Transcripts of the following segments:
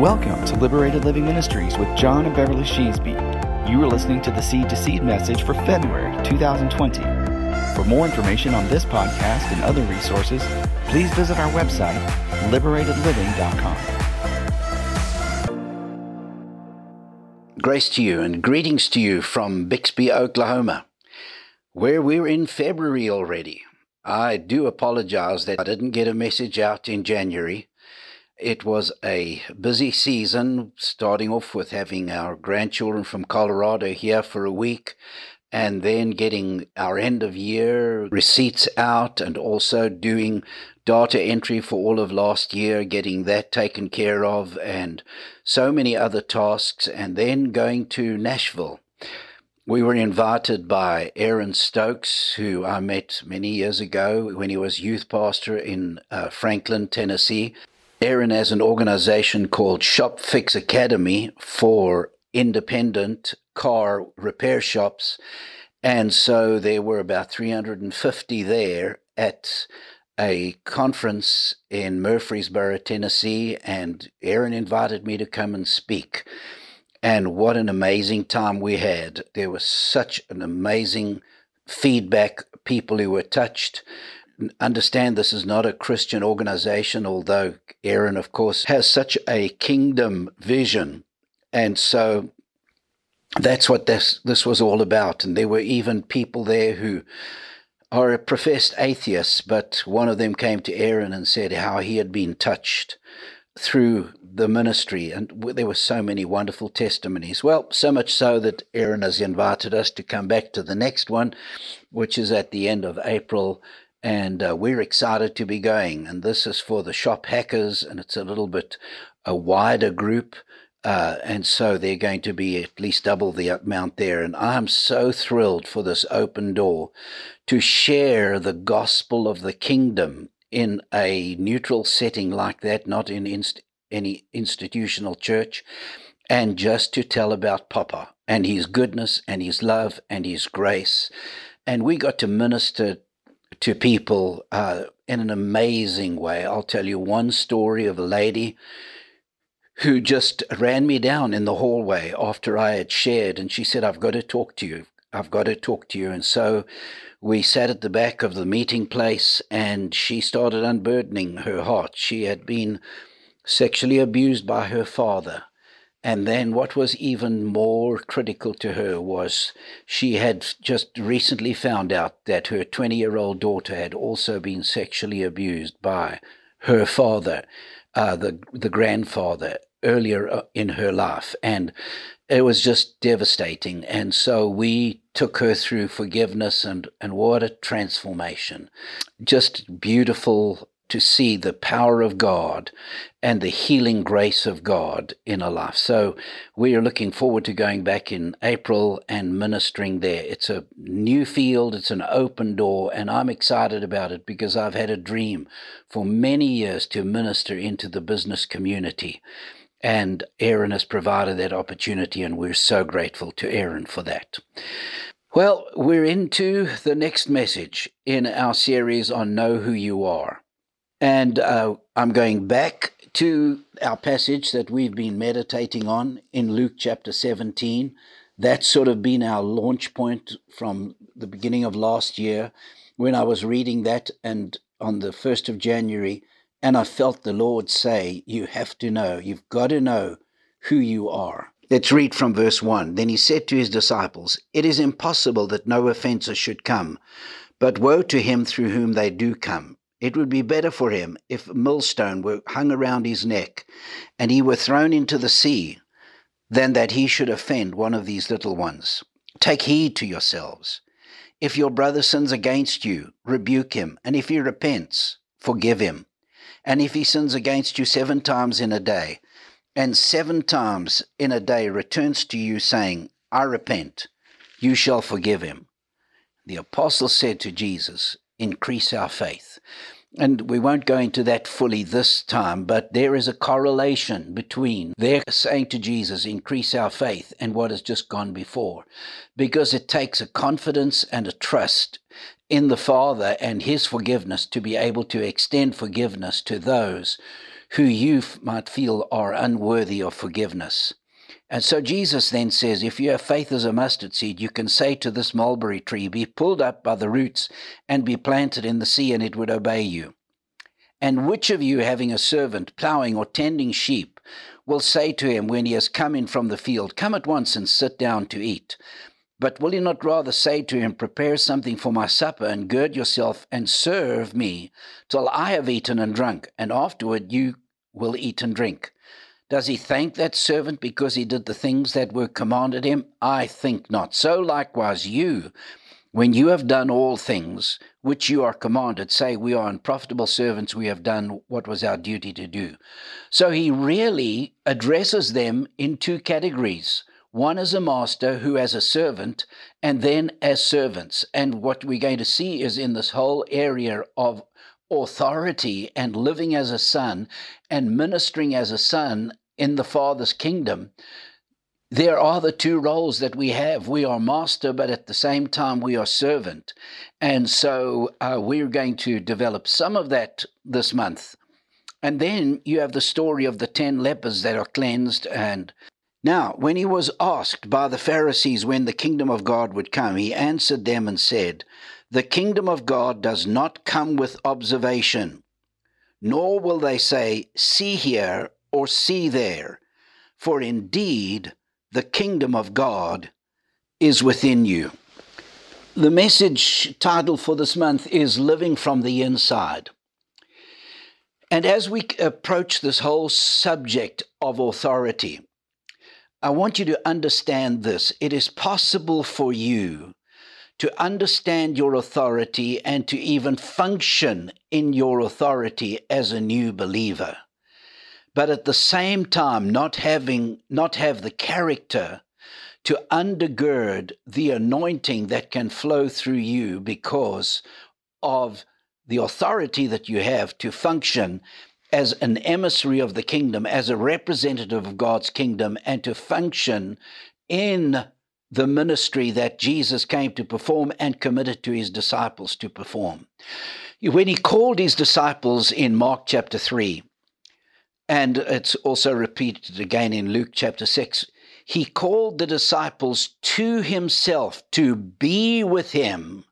Welcome to Liberated Living Ministries with John and Beverly Sheasby. You are listening to the Seed to Seed message for February 2020. For more information on this podcast and other resources, please visit our website, liberatedliving.com. Grace to you and greetings to you from Bixby, Oklahoma, where we're in February already. I do apologize that I didn't get a message out in January. It was a busy season, starting off with having our grandchildren from Colorado here for a week, and then getting our end of year receipts out, and also doing data entry for all of last year, getting that taken care of, and so many other tasks, and then going to Nashville. We were invited by Aaron Stokes, who I met many years ago when he was youth pastor in uh, Franklin, Tennessee. Aaron has an organization called Shop Fix Academy for independent car repair shops. And so there were about 350 there at a conference in Murfreesboro, Tennessee, and Aaron invited me to come and speak. And what an amazing time we had. There was such an amazing feedback, people who were touched understand this is not a Christian organization, although Aaron, of course, has such a kingdom vision. And so that's what this, this was all about. And there were even people there who are professed atheists, but one of them came to Aaron and said how he had been touched through the ministry. And there were so many wonderful testimonies. Well, so much so that Aaron has invited us to come back to the next one, which is at the end of April and uh, we're excited to be going. And this is for the shop hackers, and it's a little bit a wider group. Uh, and so they're going to be at least double the amount there. And I'm so thrilled for this open door to share the gospel of the kingdom in a neutral setting like that, not in inst- any institutional church, and just to tell about Papa and his goodness and his love and his grace. And we got to minister to people uh, in an amazing way. I'll tell you one story of a lady who just ran me down in the hallway after I had shared, and she said, I've got to talk to you. I've got to talk to you. And so we sat at the back of the meeting place, and she started unburdening her heart. She had been sexually abused by her father. And then what was even more critical to her was she had just recently found out that her 20 year old daughter had also been sexually abused by her father, uh, the, the grandfather, earlier uh, in her life. And it was just devastating. And so we took her through forgiveness and, and what a transformation. Just beautiful to see the power of God and the healing grace of God in a life. So we are looking forward to going back in April and ministering there. It's a new field, it's an open door, and I'm excited about it because I've had a dream for many years to minister into the business community. And Aaron has provided that opportunity, and we're so grateful to Aaron for that. Well, we're into the next message in our series on Know Who You Are. And uh, I'm going back to our passage that we've been meditating on in Luke chapter 17. That's sort of been our launch point from the beginning of last year when I was reading that and on the 1st of January, and I felt the Lord say, You have to know, you've got to know who you are. Let's read from verse 1. Then he said to his disciples, It is impossible that no offences should come, but woe to him through whom they do come. It would be better for him if a millstone were hung around his neck and he were thrown into the sea than that he should offend one of these little ones. Take heed to yourselves. If your brother sins against you, rebuke him, and if he repents, forgive him. And if he sins against you seven times in a day, and seven times in a day returns to you saying, I repent, you shall forgive him. The apostle said to Jesus, increase our faith. And we won't go into that fully this time, but there is a correlation between their saying to Jesus, increase our faith, and what has just gone before. Because it takes a confidence and a trust in the Father and His forgiveness to be able to extend forgiveness to those who you might feel are unworthy of forgiveness. And so Jesus then says, if you have faith as a mustard seed, you can say to this mulberry tree, be pulled up by the roots and be planted in the sea, and it would obey you. And which of you, having a servant plowing or tending sheep, will say to him when he has come in from the field, Come at once and sit down to eat? But will you not rather say to him, Prepare something for my supper, and gird yourself and serve me till I have eaten and drunk, and afterward you will eat and drink? Does he thank that servant because he did the things that were commanded him? I think not. So likewise you, when you have done all things which you are commanded, say, We are unprofitable servants, we have done what was our duty to do. So he really addresses them in two categories one as a master, who as a servant, and then as servants. And what we're going to see is in this whole area of authority and living as a son and ministering as a son in the Father's kingdom, there are the two roles that we have. We are master, but at the same time, we are servant. And so uh, we're going to develop some of that this month. And then you have the story of the 10 lepers that are cleansed. And now, when he was asked by the Pharisees when the kingdom of God would come, he answered them and said, The kingdom of God does not come with observation, nor will they say, See here or see there. For indeed, the kingdom of God is within you. The message title for this month is Living from the Inside. And as we approach this whole subject of authority, I want you to understand this. It is possible for you to understand your authority and to even function in your authority as a new believer but at the same time not having not have the character to undergird the anointing that can flow through you because of the authority that you have to function as an emissary of the kingdom, as a representative of God's kingdom, and to function in the ministry that Jesus came to perform and committed to his disciples to perform. When he called his disciples in Mark chapter 3, and it's also repeated again in Luke chapter 6. He called the disciples to himself to be with him,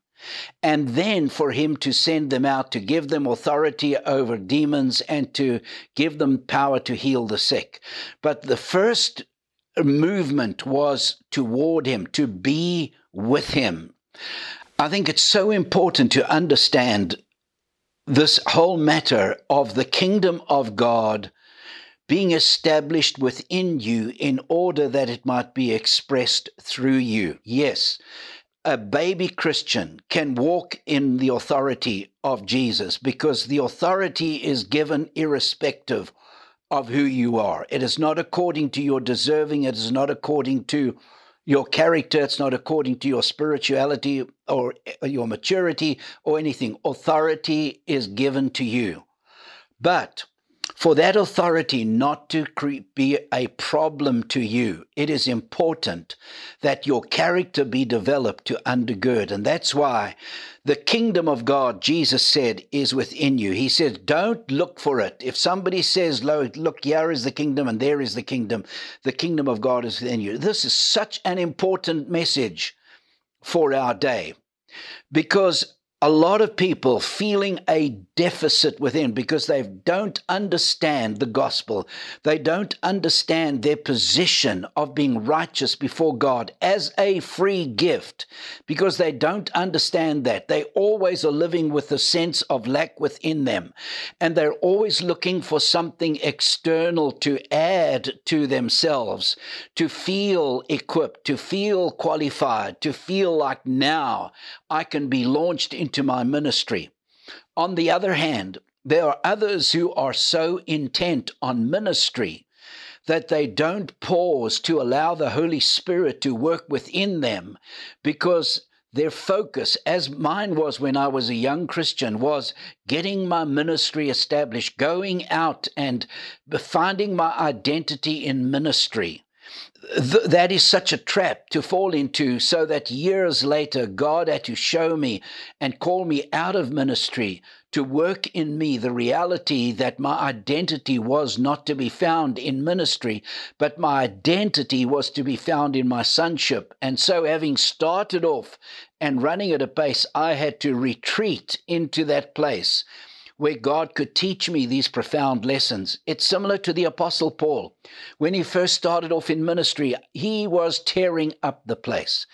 and then for him to send them out to give them authority over demons and to give them power to heal the sick. But the first movement was toward him, to be with him. I think it's so important to understand this whole matter of the kingdom of God being established within you in order that it might be expressed through you. Yes, a baby Christian can walk in the authority of Jesus because the authority is given irrespective of who you are. It is not according to your deserving, it is not according to your character, it's not according to your spirituality or uh, your maturity or anything. Authority is given to you. But for that authority not to be a problem to you, it is important that your character be developed to undergird. And that's why the kingdom of God, Jesus said, is within you. He says, don't look for it. If somebody says, look, here is the kingdom and there is the kingdom, the kingdom of God is within you. This is such an important message for our day because a lot of people feeling a deficit within because they don't understand the gospel. They don't understand their position of being righteous before God as a free gift because they don't understand that. They always are living with a sense of lack within them and they're always looking for something external to add to themselves, to feel equipped, to feel qualified, to feel like now I can be launched into into my ministry. On the other hand, there are others who are so intent on ministry that they don't pause to allow the Holy Spirit to work within them because their focus, as mine was when I was a young Christian, was getting my ministry established, going out and finding my identity in ministry. Th- that is such a trap to fall into, so that years later, God had to show me and call me out of ministry to work in me the reality that my identity was not to be found in ministry, but my identity was to be found in my sonship. And so, having started off and running at a pace, I had to retreat into that place where God could teach me these profound lessons. It's similar to the Apostle Paul. When he first started off in ministry, he was tearing up the place.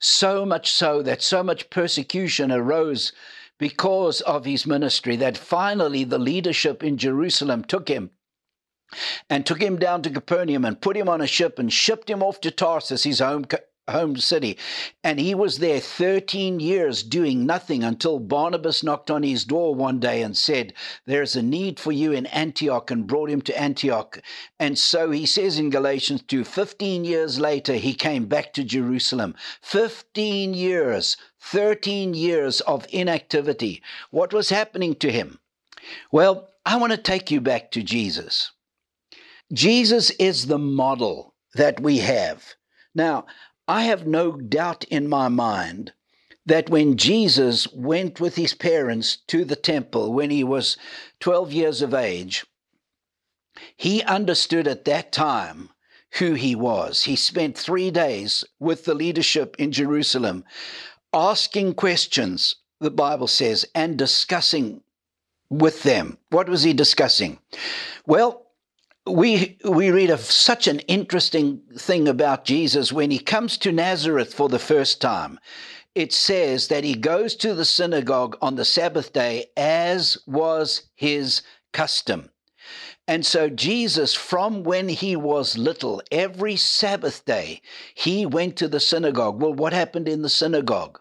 So much so that so much persecution arose because of his ministry that finally the leadership in Jerusalem took him and took him down to Capernaum and put him on a ship and shipped him off to Tarsus, his home home city. And he was there 13 years doing nothing until Barnabas knocked on his door one day and said, There's a need for you in Antioch, and brought him to Antioch. And so he says in Galatians 2 15 years later, he came back to Jerusalem. 15 years, 13 years of inactivity. What was happening to him? Well, I want to take you back to Jesus. Jesus is the model that we have. Now, I have no doubt in my mind that when Jesus went with his parents to the temple when he was 12 years of age, he understood at that time who he was. He spent three days with the leadership in Jerusalem, asking questions, the Bible says, and discussing with them. What was he discussing? Well, we we read of such an interesting thing about Jesus when he comes to Nazareth for the first time. It says that he goes to the synagogue on the Sabbath day as was his custom. And so Jesus, from when he was little, every Sabbath day, he went to the synagogue. Well, what happened in the synagogue?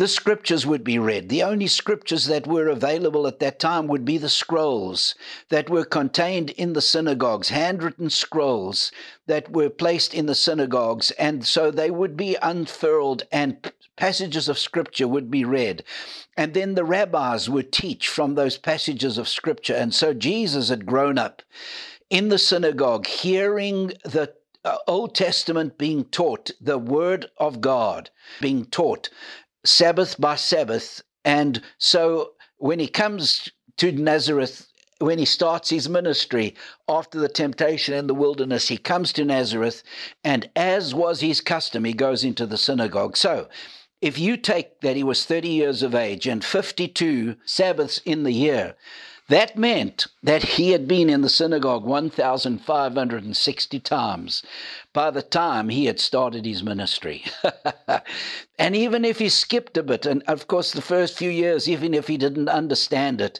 The scriptures would be read. The only scriptures that were available at that time would be the scrolls that were contained in the synagogues, handwritten scrolls that were placed in the synagogues. And so they would be unfurled and passages of scripture would be read. And then the rabbis would teach from those passages of scripture. And so Jesus had grown up in the synagogue, hearing the uh, Old Testament being taught, the Word of God being taught. Sabbath by Sabbath. And so when he comes to Nazareth, when he starts his ministry after the temptation in the wilderness, he comes to Nazareth, and as was his custom, he goes into the synagogue. So if you take that he was 30 years of age and 52 Sabbaths in the year, that meant that he had been in the synagogue 1,560 times by the time he had started his ministry. and even if he skipped a bit, and of course, the first few years, even if he didn't understand it,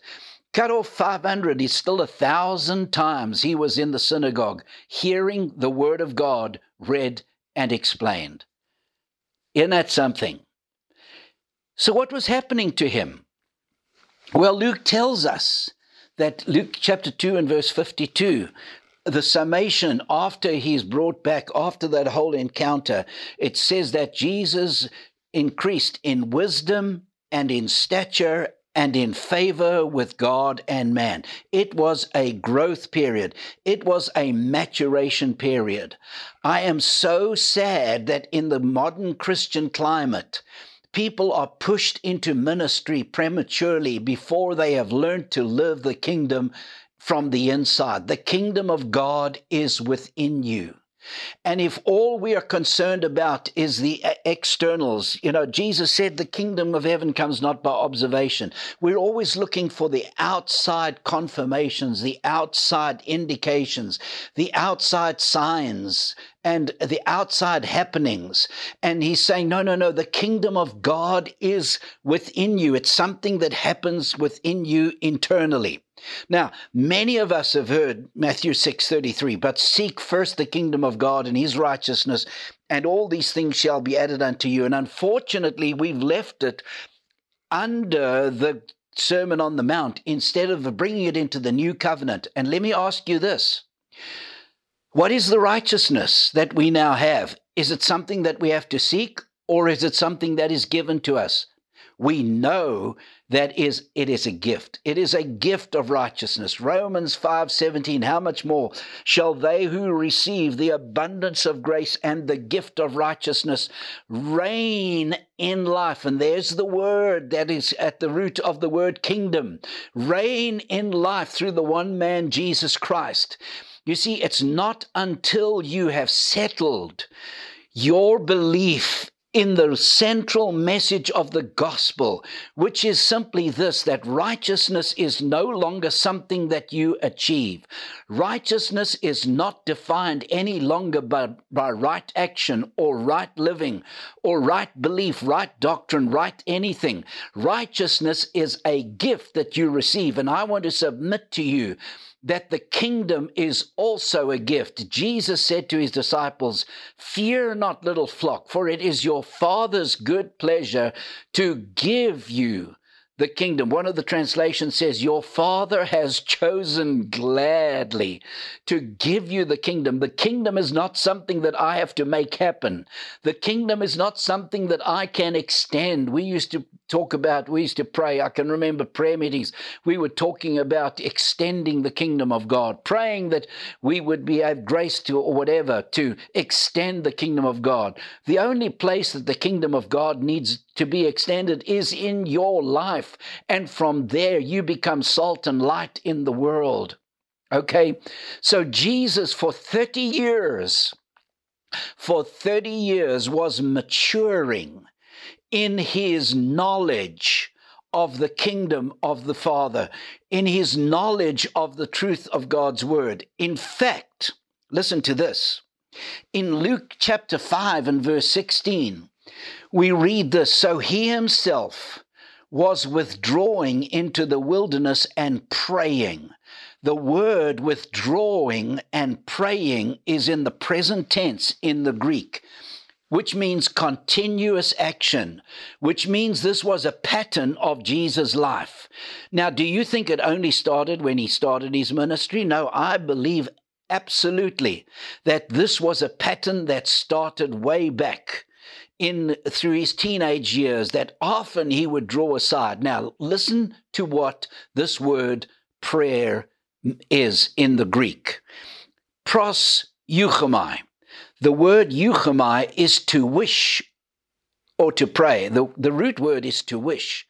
cut off 500, he's still a thousand times he was in the synagogue hearing the word of God read and explained. Isn't that something? So, what was happening to him? Well, Luke tells us that Luke chapter 2 and verse 52, the summation after he's brought back, after that whole encounter, it says that Jesus increased in wisdom and in stature and in favor with God and man. It was a growth period. It was a maturation period. I am so sad that in the modern Christian climate, People are pushed into ministry prematurely before they have learned to live the kingdom from the inside. The kingdom of God is within you. And if all we are concerned about is the externals, you know, Jesus said the kingdom of heaven comes not by observation. We're always looking for the outside confirmations, the outside indications, the outside signs, and the outside happenings. And he's saying, no, no, no, the kingdom of God is within you. It's something that happens within you internally. Now, many of us have heard Matthew 6:33, but seek first the kingdom of God and his righteousness, and all these things shall be added unto you. And unfortunately, we've left it under the Sermon on the Mount instead of bringing it into the new covenant. And let me ask you this. What is the righteousness that we now have? Is it something that we have to seek, or is it something that is given to us? we know that is it is a gift. It is a gift of righteousness. Romans 5:17 how much more shall they who receive the abundance of grace and the gift of righteousness reign in life? And there's the word that is at the root of the word kingdom. Reign in life through the one man Jesus Christ you see it's not until you have settled your belief in the central message of the gospel, which is simply this that righteousness is no longer something that you achieve. Righteousness is not defined any longer by, by right action or right living or right belief, right doctrine, right anything. Righteousness is a gift that you receive. And I want to submit to you that the kingdom is also a gift. Jesus said to his disciples, Fear not, little flock, for it is your Father's good pleasure to give you the kingdom. One of the translations says, Your Father has chosen gladly to give you the kingdom. The kingdom is not something that I have to make happen, the kingdom is not something that I can extend. We used to talk about, we used to pray. I can remember prayer meetings. We were talking about extending the kingdom of God, praying that we would be have grace to or whatever to extend the kingdom of God. The only place that the kingdom of God needs to be extended is in your life. And from there, you become salt and light in the world. Okay? So Jesus, for 30 years, for 30 years was maturing in his knowledge of the kingdom of the Father, in his knowledge of the truth of God's word. In fact, listen to this. In Luke chapter 5 and verse 16, we read this So he himself was withdrawing into the wilderness and praying. The word withdrawing and praying is in the present tense in the Greek which means continuous action, which means this was a pattern of Jesus' life. Now, do you think it only started when he started his ministry? No, I believe absolutely that this was a pattern that started way back in through his teenage years that often he would draw aside. Now, listen to what this word prayer is in the Greek. Pros euchomai. The word euchomai is to wish or to pray. The, the root word is to wish.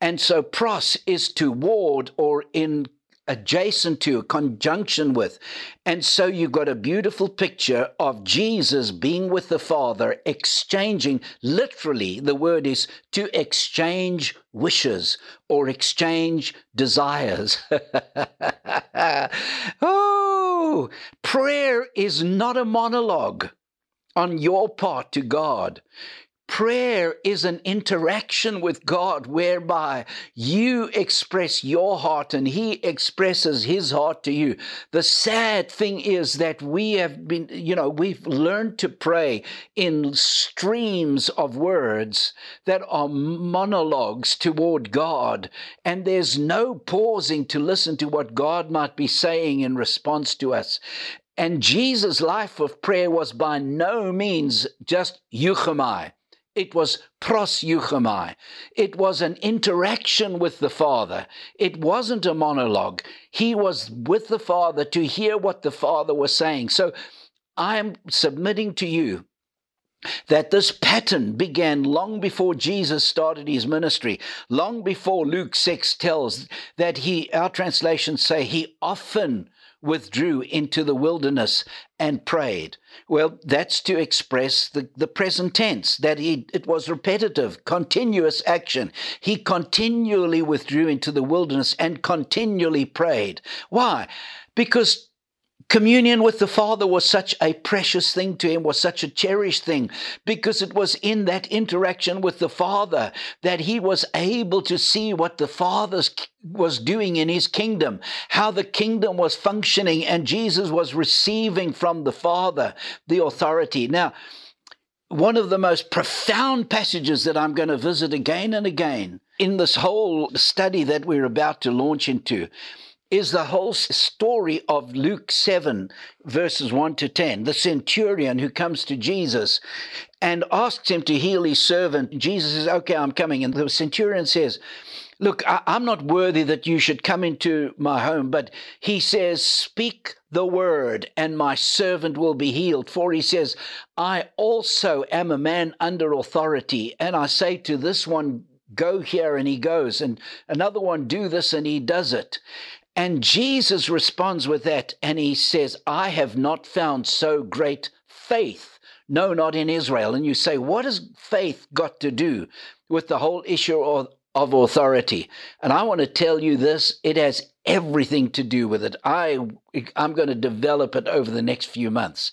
And so pros is to ward or in adjacent to, conjunction with. And so you've got a beautiful picture of Jesus being with the Father, exchanging, literally, the word is to exchange wishes or exchange desires. oh, prayer is not a monologue on your part to God. Prayer is an interaction with God whereby you express your heart and He expresses His heart to you. The sad thing is that we have been, you know, we've learned to pray in streams of words that are monologues toward God, and there's no pausing to listen to what God might be saying in response to us. And Jesus' life of prayer was by no means just euchomai it was pros. It was an interaction with the Father. It wasn't a monologue. He was with the Father to hear what the Father was saying. So I am submitting to you that this pattern began long before Jesus started his ministry, long before Luke 6 tells that he, our translations say, he often withdrew into the wilderness and prayed. Well, that's to express the, the present tense, that he, it was repetitive, continuous action. He continually withdrew into the wilderness and continually prayed. Why? Because Communion with the Father was such a precious thing to him, was such a cherished thing, because it was in that interaction with the Father that he was able to see what the Father was doing in his kingdom, how the kingdom was functioning, and Jesus was receiving from the Father the authority. Now, one of the most profound passages that I'm going to visit again and again in this whole study that we're about to launch into is the whole story of Luke 7, verses 1 to 10. The centurion who comes to Jesus and asks him to heal his servant. Jesus says, Okay, I'm coming. And the centurion says, Look, I, am not worthy that you should come into my home, but he says, Speak the word, and my servant will be healed. For he says, I also am a man under authority, and I say to this one, Go here, and he goes, and another one, Do this, and he does it. And Jesus responds with that, and he says, I have not found so great faith. No, not in Israel. And you say, what has faith got to do with the whole issue of, of authority? And I want to tell you this it has everything to do with it. I, I'm going to develop it over the next few months.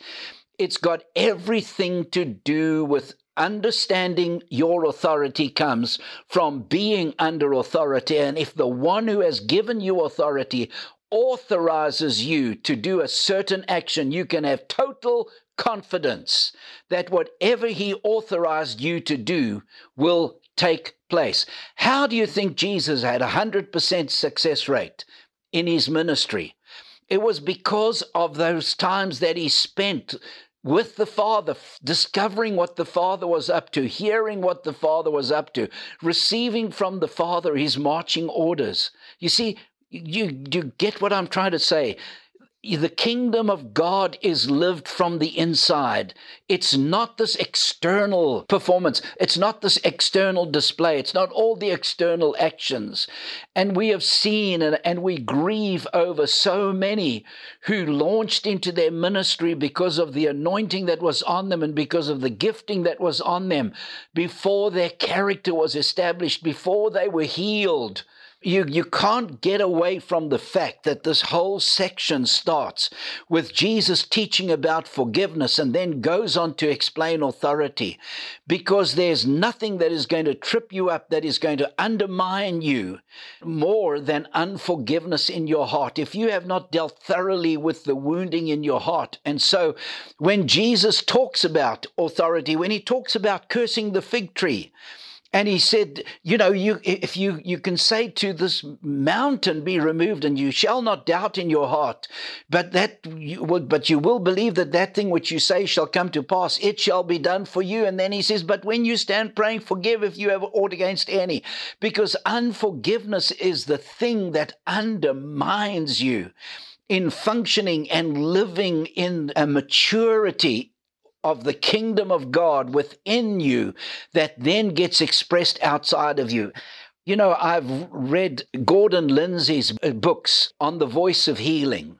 It's got everything to do with understanding your authority comes from being under authority. And if the one who has given you authority authorizes you to do a certain action, you can have total confidence that whatever he authorized you to do will take place. How do you think Jesus had a 100% success rate in his ministry? It was because of those times that he spent with the Father, discovering what the Father was up to, hearing what the Father was up to, receiving from the Father his marching orders. You see, you, you get what I'm trying to say the kingdom of God is lived from the inside. It's not this external performance. It's not this external display. It's not all the external actions. And we have seen and, and we grieve over so many who launched into their ministry because of the anointing that was on them and because of the gifting that was on them before their character was established, before they were healed you, you can't get away from the fact that this whole section starts with Jesus teaching about forgiveness and then goes on to explain authority because there's nothing that is going to trip you up, that is going to undermine you more than unforgiveness in your heart. If you have not dealt thoroughly with the wounding in your heart. And so when Jesus talks about authority, when he talks about cursing the fig tree, and he said, you know, you if you you can say to this mountain, be removed, and you shall not doubt in your heart, but that you will, but you will believe that that thing which you say shall come to pass. It shall be done for you. And then he says, but when you stand praying, forgive if you have aught against any, because unforgiveness is the thing that undermines you in functioning and living in a maturity of the kingdom of God within you that then gets expressed outside of you. You know, I've read Gordon Lindsay's books on the voice of healing.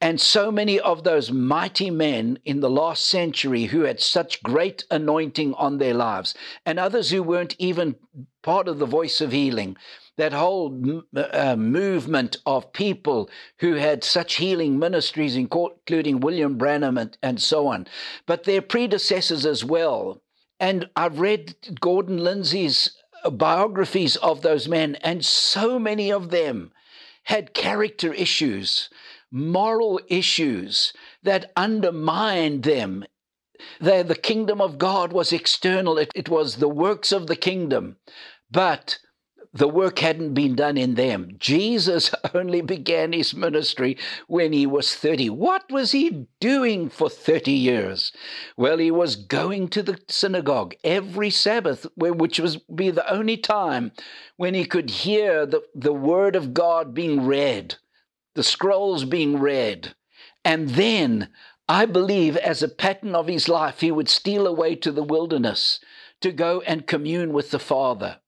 And so many of those mighty men in the last century who had such great anointing on their lives, and others who weren't even part of the voice of healing, that whole uh, movement of people who had such healing ministries, including William Branham and, and so on, but their predecessors as well. And I've read Gordon Lindsay's biographies of those men, and so many of them had character issues, moral issues that undermined them. The, the kingdom of God was external, it, it was the works of the kingdom. But the work hadn't been done in them. Jesus only began his ministry when he was 30. What was he doing for 30 years? Well, he was going to the synagogue every Sabbath, which was be the only time when he could hear the, the word of God being read, the scrolls being read. And then, I believe, as a pattern of his life, he would steal away to the wilderness to go and commune with the Father.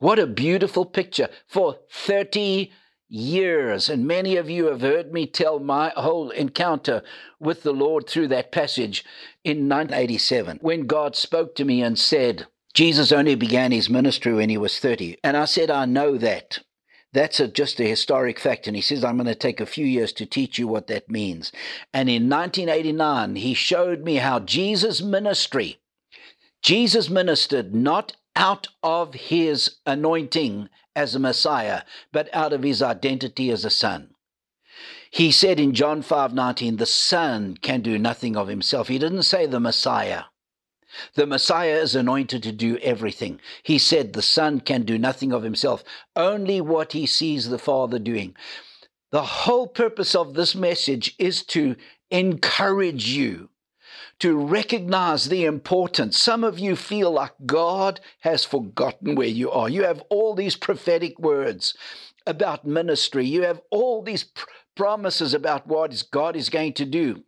What a beautiful picture for 30 years. And many of you have heard me tell my whole encounter with the Lord through that passage in 1987 when God spoke to me and said, Jesus only began his ministry when he was 30. And I said, I know that. That's a, just a historic fact. And he says, I'm going to take a few years to teach you what that means. And in 1989, he showed me how Jesus' ministry, Jesus ministered not out of his anointing as a Messiah, but out of his identity as a son. He said in John 5:19, the Son can do nothing of himself. He didn't say the Messiah. The Messiah is anointed to do everything. He said the Son can do nothing of himself, only what he sees the Father doing. The whole purpose of this message is to encourage you to recognize the importance. Some of you feel like God has forgotten where you are. You have all these prophetic words about ministry, you have all these pr- promises about what God is going to do.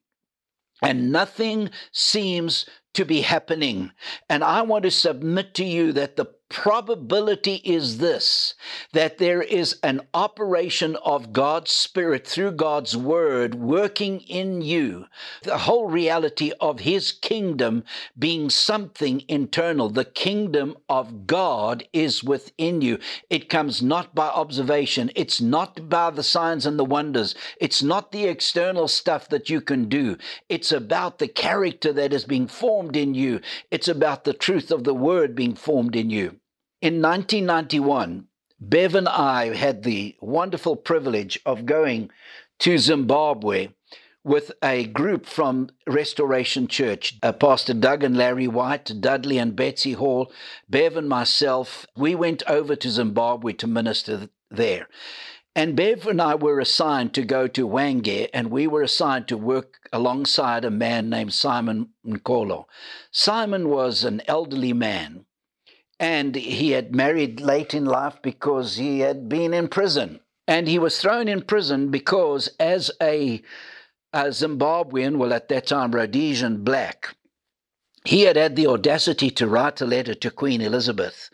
And nothing seems to be happening. And I want to submit to you that the probability is this that there is an operation of God's Spirit through God's Word working in you. The whole reality of His kingdom being something internal. The kingdom of God is within you. It comes not by observation, it's not by the signs and the wonders, it's not the external stuff that you can do. It's about the character that is being formed in you, it's about the truth of the Word being formed in you. In 1991, Bev and I had the wonderful privilege of going to Zimbabwe with a group from Restoration Church, uh, Pastor Doug and Larry White, Dudley and Betsy Hall, Bev and myself. We went over to Zimbabwe to minister there. And Bev and I were assigned to go to Hwange, and we were assigned to work alongside a man named Simon Nkolo. Simon was an elderly man and he had married late in life because he had been in prison. And he was thrown in prison because, as a, a Zimbabwean, well, at that time, Rhodesian black, he had had the audacity to write a letter to Queen Elizabeth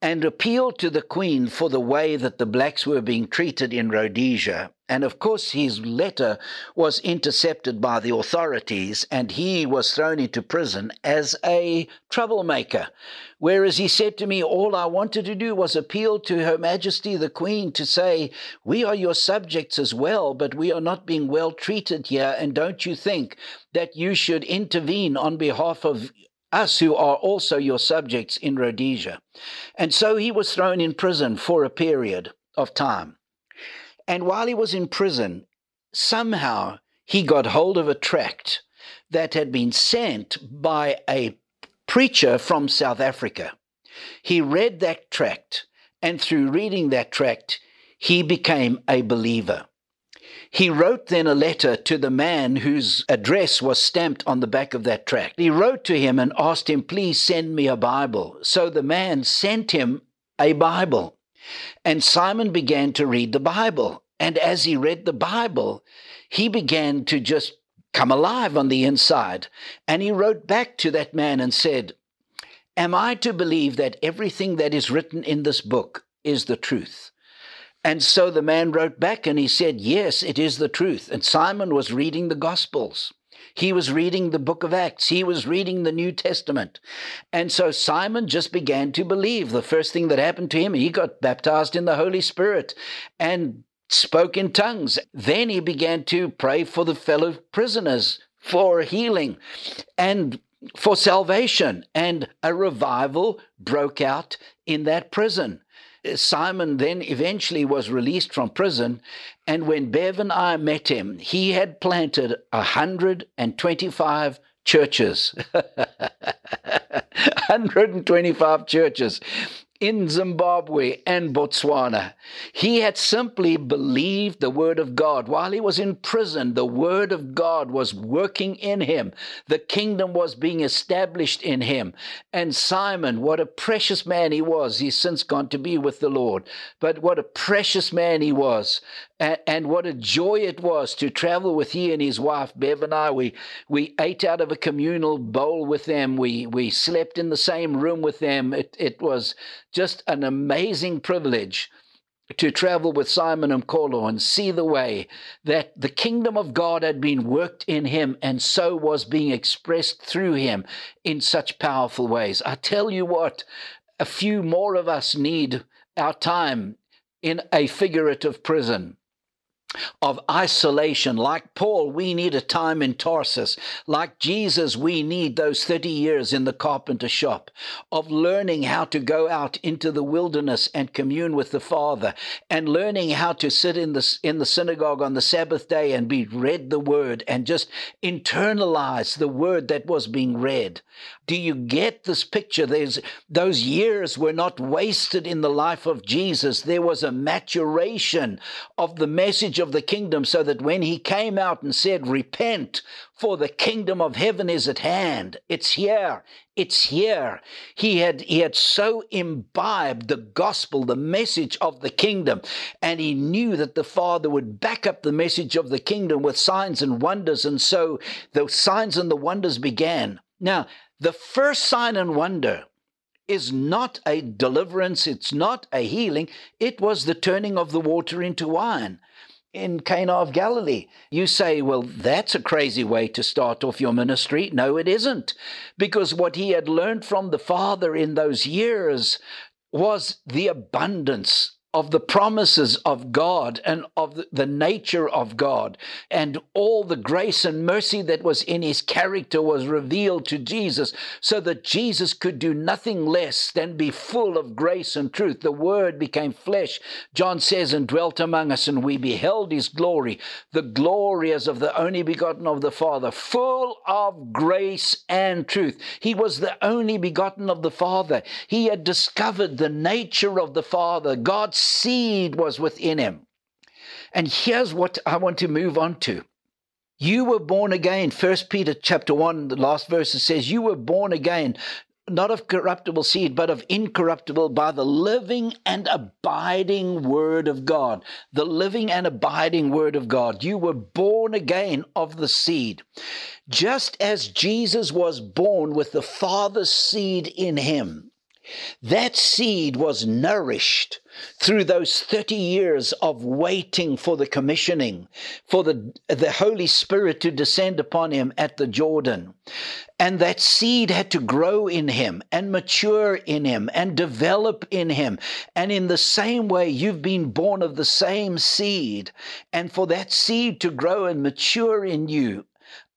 and appeal to the Queen for the way that the blacks were being treated in Rhodesia. And of course, his letter was intercepted by the authorities, and he was thrown into prison as a troublemaker. Whereas he said to me, All I wanted to do was appeal to Her Majesty the Queen to say, We are your subjects as well, but we are not being well treated here. And don't you think that you should intervene on behalf of us who are also your subjects in Rhodesia. And so he was thrown in prison for a period of time. And while he was in prison, somehow he got hold of a tract that had been sent by a preacher from South Africa. He read that tract, and through reading that tract, he became a believer. He wrote then a letter to the man whose address was stamped on the back of that tract. He wrote to him and asked him, Please send me a Bible. So the man sent him a Bible. And Simon began to read the Bible. And as he read the Bible, he began to just come alive on the inside. And he wrote back to that man and said, Am I to believe that everything that is written in this book is the truth? And so the man wrote back and he said, Yes, it is the truth. And Simon was reading the Gospels. He was reading the book of Acts. He was reading the New Testament. And so Simon just began to believe. The first thing that happened to him, he got baptized in the Holy Spirit and spoke in tongues. Then he began to pray for the fellow prisoners for healing and for salvation. And a revival broke out in that prison. Uh, Simon then eventually was released from prison. And when Bev and I met him, he had planted 125 churches. 125 churches in Zimbabwe and Botswana. He had simply believed the Word of God. While he was in prison, the Word of God was working in him. The kingdom was being established in him. And Simon, what a precious man he was. He's since gone to be with the Lord. But what a precious man he was. And, what a joy it was to travel with he and his wife, Bev and I. We, we ate out of a communal bowl with them. We, we slept in the same room with them. It, it was just an amazing privilege to travel with Simon and Nkolo and see the way that the kingdom of God had been worked in him and so was being expressed through him in such powerful ways. I tell you what, a few more of us need our time in a figurative prison of isolation. Like Paul, we need a time in Tarsus. Like Jesus, we need those 30 years in the carpenter shop of learning how to go out into the wilderness and commune with the Father and learning how to sit in the, in the synagogue on the Sabbath day and be read the word and just internalize the word that was being read. Do you get this picture? There's, those years were not wasted in the life of Jesus. There was a maturation of the message of the kingdom so that when he came out and said, Repent, for the kingdom of heaven is at hand, it's here, it's here. He had, he had so imbibed the gospel, the message of the kingdom, and he knew that the Father would back up the message of the kingdom with signs and wonders. And so the signs and the wonders began. Now, the first sign and wonder is not a deliverance, it's not a healing. It was the turning of the water into wine in Cana of Galilee. You say, well, that's a crazy way to start off your ministry. No, it isn't. Because what he had learned from the Father in those years was the abundance of the promises of God and of the nature of God. And all the grace and mercy that was in his character was revealed to Jesus, so that Jesus could do nothing less than be full of grace and truth. The Word became flesh, John says, and dwelt among us, and we beheld his glory, the glory as of the only begotten of the Father, full of grace and truth. He was the only begotten of the Father. He had discovered the nature of the Father. God seed was within him. And here's what I want to move on to. You were born again. First Peter chapter 1, the last verse says, You were born again, not of corruptible seed, but of incorruptible by the living and abiding word of God. The living and abiding word of God. You were born again of the seed. Just as Jesus was born with the Father's seed in him, that seed was nourished through those 30 years of waiting for the commissioning, for the, the Holy Spirit to descend upon him at the Jordan. And that seed had to grow in him and mature in him and develop in him. And in the same way, you've been born of the same seed. And for that seed to grow and mature in you,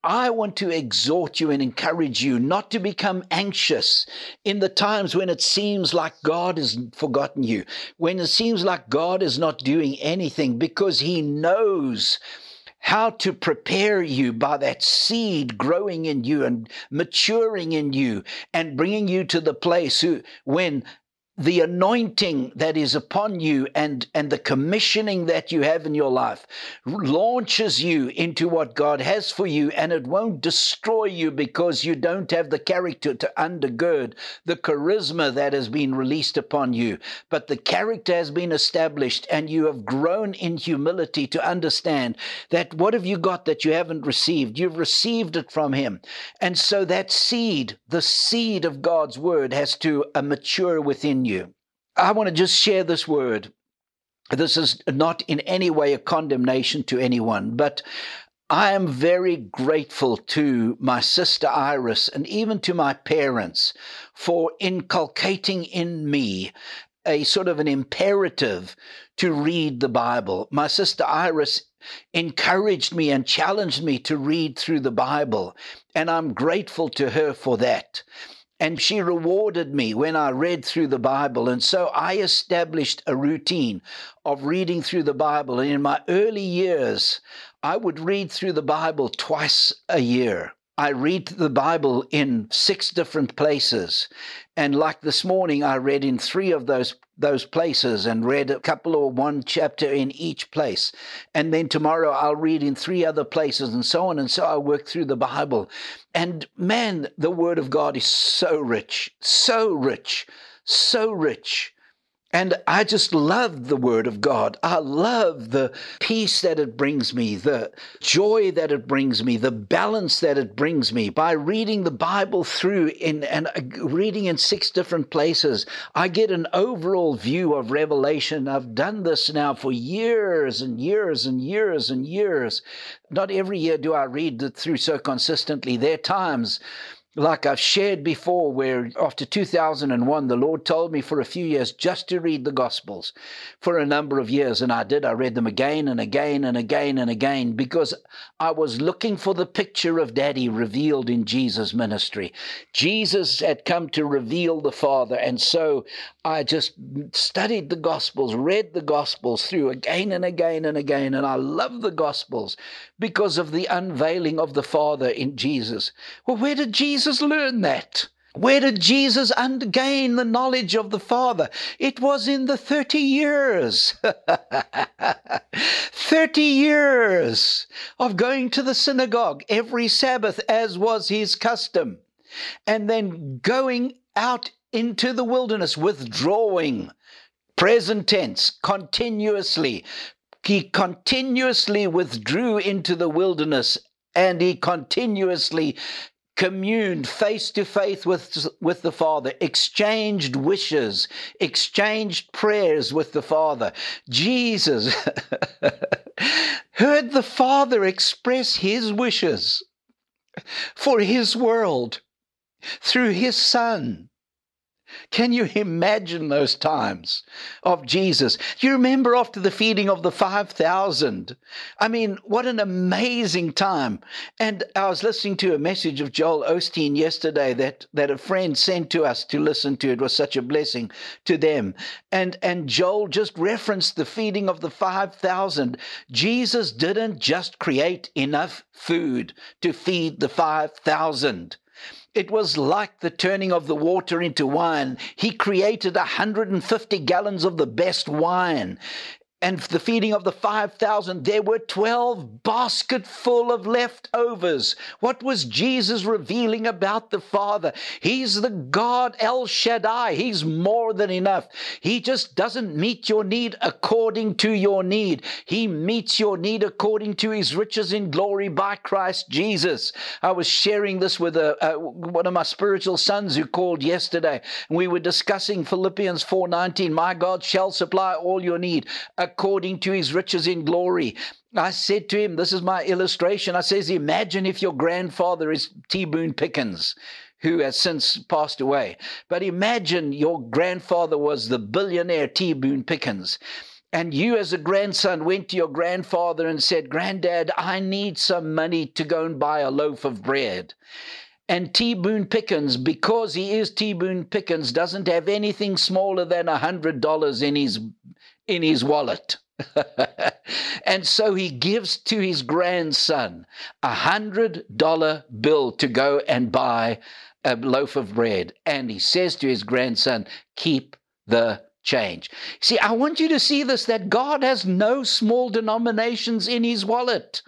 I want to exhort you and encourage you not to become anxious in the times when it seems like God has forgotten you, when it seems like God is not doing anything, because He knows how to prepare you by that seed growing in you and maturing in you and bringing you to the place who, when the anointing that is upon you and, and the commissioning that you have in your life launches you into what God has for you, and it won't destroy you because you don't have the character to undergird the charisma that has been released upon you. But the character has been established, and you have grown in humility to understand that what have you got that you haven't received? You've received it from Him. And so that seed, the seed of God's word, has to uh, mature within you. I want to just share this word. This is not in any way a condemnation to anyone, but I am very grateful to my sister Iris and even to my parents for inculcating in me a sort of an imperative to read the Bible. My sister Iris encouraged me and challenged me to read through the Bible, and I'm grateful to her for that. And she rewarded me when I read through the Bible. And so I established a routine of reading through the Bible. And in my early years, I would read through the Bible twice a year. I read the Bible in six different places. And like this morning, I read in three of those those places and read a couple or one chapter in each place. And then tomorrow I'll read in three other places and so on. And so I work through the Bible. And man, the Word of God is so rich, so rich, so rich. And I just love the Word of God. I love the peace that it brings me, the joy that it brings me, the balance that it brings me. By reading the Bible through in and uh, reading in six different places, I get an overall view of Revelation. I've done this now for years and years and years and years. Not every year do I read it through so consistently. There are times like I've shared before, where after 2001, the Lord told me for a few years just to read the Gospels for a number of years. And I did. I read them again and again and again and again because I was looking for the picture of Daddy revealed in Jesus' ministry. Jesus had come to reveal the Father. And so I just studied the Gospels, read the Gospels through again and again and again. And I love the Gospels because of the unveiling of the Father in Jesus. Well, where did Jesus learn that? Where did Jesus gain the knowledge of the Father? It was in the 30 years. 30 years of going to the synagogue every Sabbath, as was his custom, and then going out into the wilderness, withdrawing, present tense, continuously. He continuously withdrew into the wilderness and he continuously communed face to face with, with the Father, exchanged wishes, exchanged prayers with the Father. Jesus heard the Father express his wishes for his world through his Son. Can you imagine those times of Jesus? Do you remember after the feeding of the 5,000? I mean, what an amazing time. And I was listening to a message of Joel Osteen yesterday that, that a friend sent to us to listen to. It was such a blessing to them. And, and Joel just referenced the feeding of the 5,000. Jesus didn't just create enough food to feed the 5,000. It was like the turning of the water into wine. He created 150 gallons of the best wine and the feeding of the 5,000, there were 12 basketful of leftovers. What was Jesus revealing about the Father? He's the God El Shaddai. He's more than enough. He just doesn't meet your need according to your need. He meets your need according to his riches in glory by Christ Jesus. I was sharing this with a, a, one of my spiritual sons who called yesterday, we were discussing Philippians 4:19. My God shall supply all your need according to his riches in glory. I said to him, This is my illustration. I says, Imagine if your grandfather is T. Boone Pickens, who has since passed away. But imagine your grandfather was the billionaire T. Boone Pickens. And you, as a grandson, went to your grandfather and said, Granddad, I need some money to go and buy a loaf of bread. And T. Boone Pickens, because he is T. Boone Pickens, doesn't have anything smaller than a hundred dollars in his in his wallet. and so he gives to his grandson a hundred dollar bill to go and buy a loaf of bread. And he says to his grandson, Keep the change. See, I want you to see this that God has no small denominations in his wallet.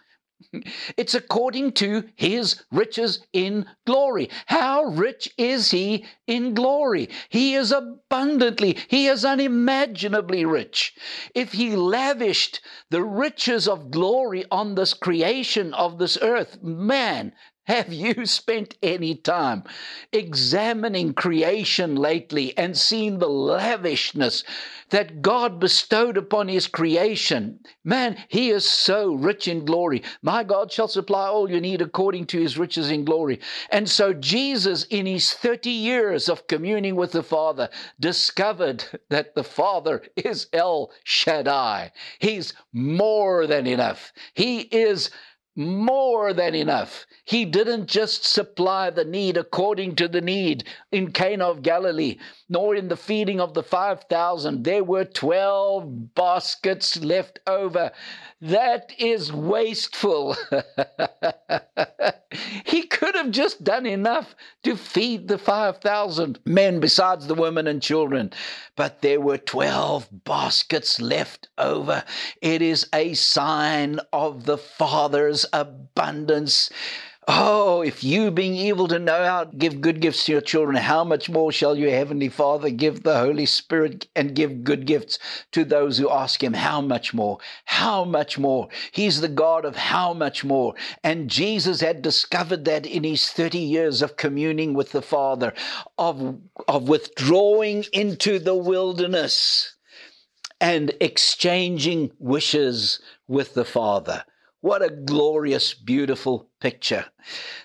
It's according to his riches in glory. How rich is he in glory? He is abundantly, he is unimaginably rich. If he lavished the riches of glory on this creation of this earth, man, have you spent any time examining creation lately and seen the lavishness that God bestowed upon his creation? Man, he is so rich in glory. My God shall supply all you need according to his riches in glory. And so Jesus, in his 30 years of communing with the Father, discovered that the Father is El Shaddai. He's more than enough. He is more than enough. He didn't just supply the need according to the need in Cana of Galilee, nor in the feeding of the 5,000. There were 12 baskets left over. That is wasteful. he could have just done enough to feed the 5,000 men besides the women and children. But there were 12 baskets left over. It is a sign of the Father's abundance. Oh, if you, being able to know how give good gifts to your children, how much more shall your heavenly Father give the Holy Spirit and give good gifts to those who ask Him? How much more? How much more? He's the God of how much more. And Jesus had discovered that in His 30 years of communing with the Father, of, of withdrawing into the wilderness and exchanging wishes with the Father. What a glorious, beautiful picture.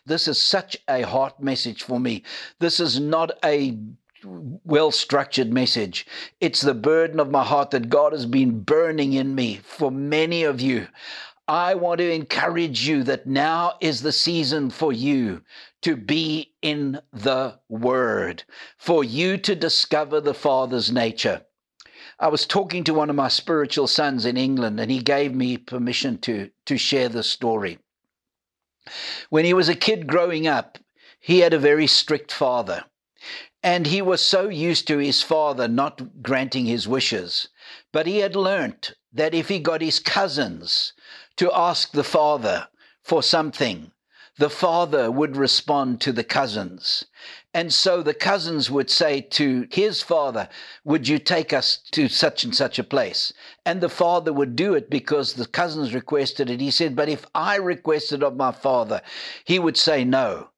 This is such a heart message for me. This is not a well structured message. It's the burden of my heart that God has been burning in me for many of you. I want to encourage you that now is the season for you to be in the Word, for you to discover the Father's nature. I was talking to one of my spiritual sons in England, and he gave me permission to, to share the story. When he was a kid growing up, he had a very strict father. And he was so used to his father not granting his wishes. But he had learnt that if he got his cousins to ask the father for something, the father would respond to the cousins. And so the cousins would say to his father, Would you take us to such and such a place? And the father would do it because the cousins requested it. He said, But if I requested of my father, he would say no.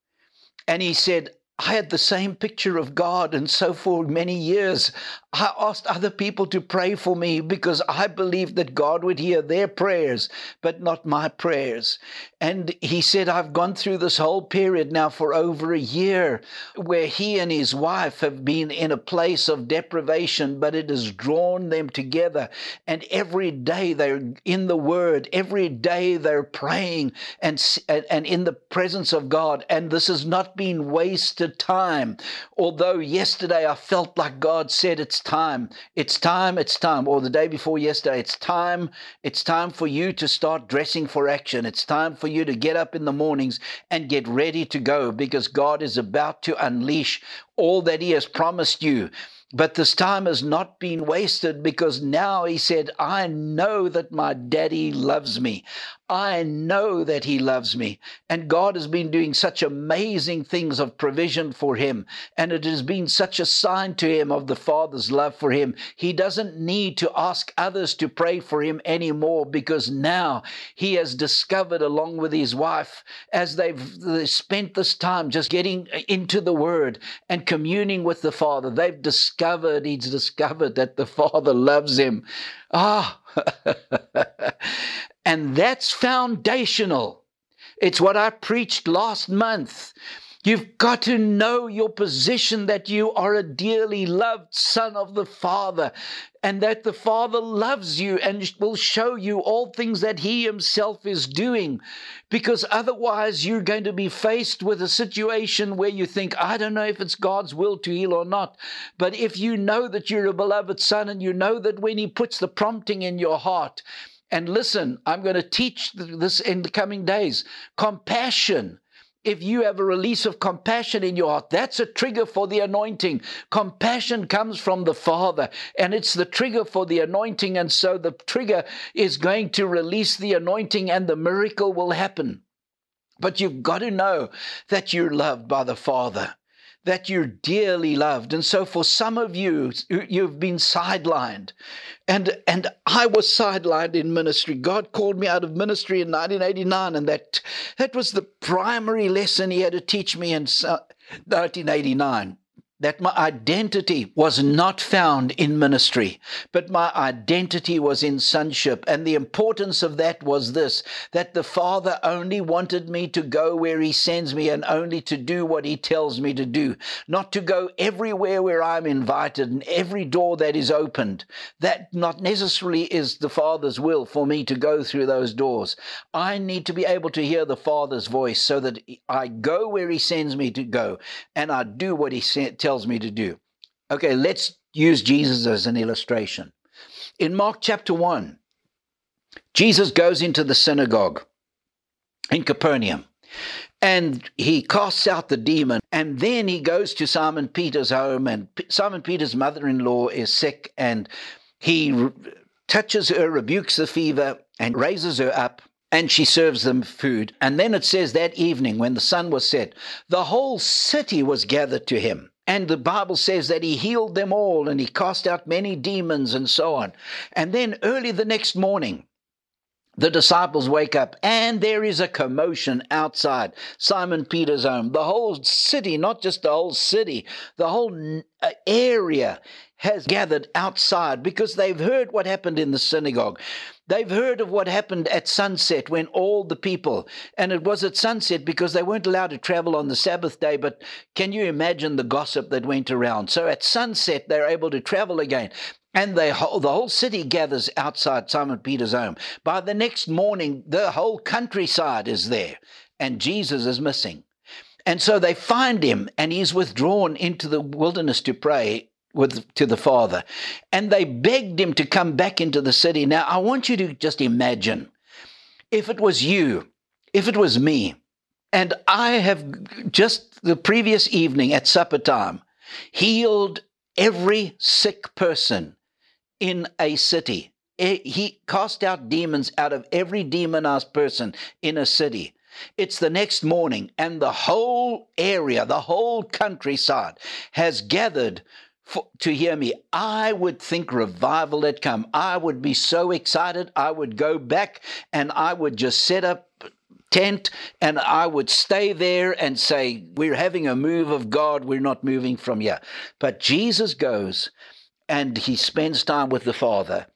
And he said, I had the same picture of God. And so for many years, I asked other people to pray for me because I believed that God would hear their prayers, but not my prayers. And he said, I've gone through this whole period now for over a year where he and his wife have been in a place of deprivation, but it has drawn them together. And every day they're in the word, every day they're praying and, and in the presence of God. And this has not been wasted time. Although yesterday I felt like God said, It's time. It's time. It's time. Or the day before yesterday, it's time. It's time for you to start dressing for action. It's time for you to get up in the mornings and get ready to go because God is about to unleash all that He has promised you. But this time has not been wasted because now he said, I know that my daddy loves me. I know that he loves me. And God has been doing such amazing things of provision for him. And it has been such a sign to him of the Father's love for him. He doesn't need to ask others to pray for him anymore because now he has discovered, along with his wife, as they've spent this time just getting into the Word and communing with the Father, they've discovered, he's discovered that the Father loves him. Ah, and that's foundational. It's what I preached last month. You've got to know your position that you are a dearly loved son of the Father and that the Father loves you and will show you all things that He Himself is doing. Because otherwise, you're going to be faced with a situation where you think, I don't know if it's God's will to heal or not. But if you know that you're a beloved son and you know that when He puts the prompting in your heart, and listen, I'm going to teach this in the coming days compassion if you have a release of compassion in your heart, that's a trigger for the anointing. Compassion comes from the Father, and it's the trigger for the anointing. And so the trigger is going to release the anointing, and the miracle will happen. But you've got to know that you're loved by the Father that you're dearly loved. And so for some of you, you've been sidelined. And, and I was sidelined in ministry. God called me out of ministry in 1989, and that, that was the primary lesson He had to teach me in uh, 1989 that my identity was not found in ministry, but my identity was in sonship. And the importance of that was this that the Father only wanted me to go where He sends me and only to do what He tells me to do, not to go everywhere where I'm invited and every door that is opened. That not necessarily is the Father's will for me to go through those doors. I need to be able to hear the Father's voice so that I go where He sends me to go and I do what He tells tells me to do. Okay, let's use Jesus as an illustration. In Mark chapter 1, Jesus goes into the synagogue in Capernaum and he casts out the demon. And then he goes to Simon Peter's home, and Simon Peter's mother in law is sick, and he touches her, rebukes the fever, and raises her up and she serves them food. And then it says that evening, when the sun was set, the whole city was gathered to him. And the Bible says that he healed them all and he cast out many demons and so on. And then early the next morning, the disciples wake up and there is a commotion outside Simon Peter's home. The whole city, not just the whole city, the whole uh, area has gathered outside because they've heard what happened in the synagogue. They've heard of what happened at sunset when all the people, and it was at sunset because they weren't allowed to travel on the Sabbath day, but can you imagine the gossip that went around? So at sunset, they're able to travel again. And they, the whole city gathers outside Simon Peter's home. By the next morning, the whole countryside is there, and Jesus is missing. And so they find him, and he's withdrawn into the wilderness to pray with to the father and they begged him to come back into the city now i want you to just imagine if it was you if it was me and i have just the previous evening at supper time healed every sick person in a city. He cast out demons out of every demonized person in a city. It's the next morning, and the whole area, the whole countryside has gathered for, to hear me. I would think revival had come. I would be so excited. I would go back and I would just set up tent and I would stay there and say, We're having a move of God. We're not moving from here. But Jesus goes and he spends time with the Father.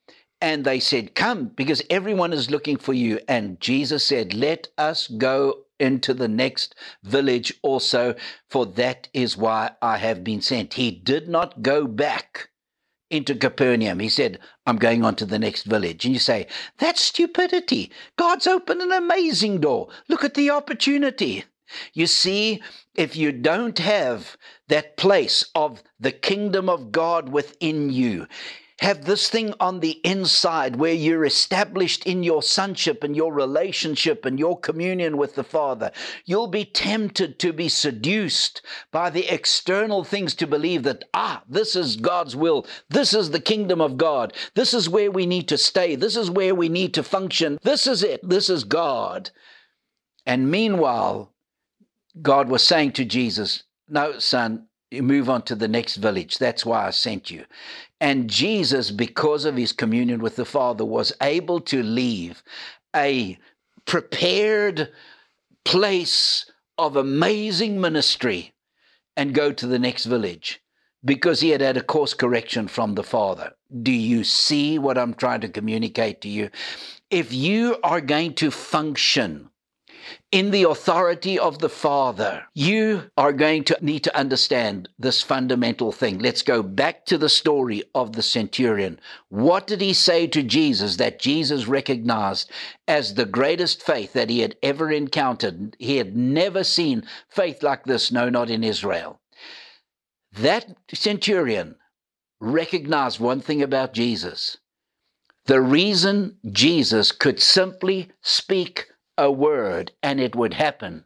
And they said, Come, because everyone is looking for you. And Jesus said, Let us go into the next village also, for that is why I have been sent. He did not go back into Capernaum. He said, I'm going on to the next village. And you say, That's stupidity. God's opened an amazing door. Look at the opportunity. You see, if you don't have that place of the kingdom of God within you, have this thing on the inside where you're established in your sonship and your relationship and your communion with the Father, you'll be tempted to be seduced by the external things to believe that, ah, this is God's will. This is the kingdom of God. This is where we need to stay. This is where we need to function. This is it. This is God. And meanwhile, God was saying to Jesus, No, son, move on to the next village. That's why I sent you. And Jesus, because of his communion with the Father, was able to leave a prepared place of amazing ministry and go to the next village because he had had a course correction from the Father. Do you see what I'm trying to communicate to you? If you are going to function in the authority of the Father, you are going to need to understand this fundamental thing. Let's go back to the story of the centurion. What did he say to Jesus that Jesus recognized as the greatest faith that he had ever encountered? He had never seen faith like this, no, not in Israel. That centurion recognized one thing about Jesus. The reason Jesus could simply speak a word and it would happen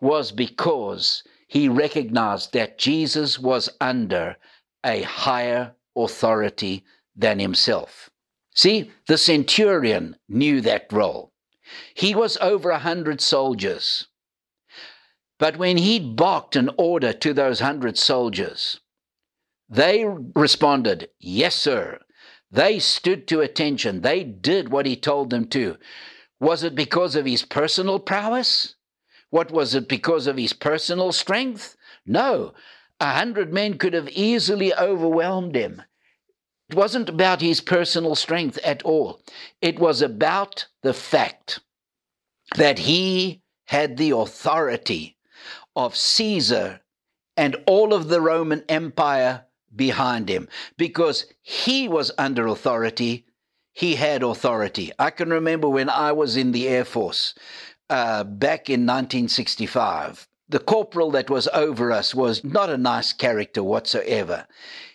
was because he recognized that Jesus was under a higher authority than himself. See, the centurion knew that role. He was over a hundred soldiers. But when he barked an order to those hundred soldiers, they responded, Yes, sir. They stood to attention. They did what he told them to. Was it because of his personal prowess? What was it because of his personal strength? No. A hundred men could have easily overwhelmed him. It wasn't about his personal strength at all. It was about the fact that he had the authority of Caesar and all of the Roman Empire behind him because he was under authority he had authority. I can remember when I was in the Air Force uh, back in 1965. The corporal that was over us was not a nice character whatsoever.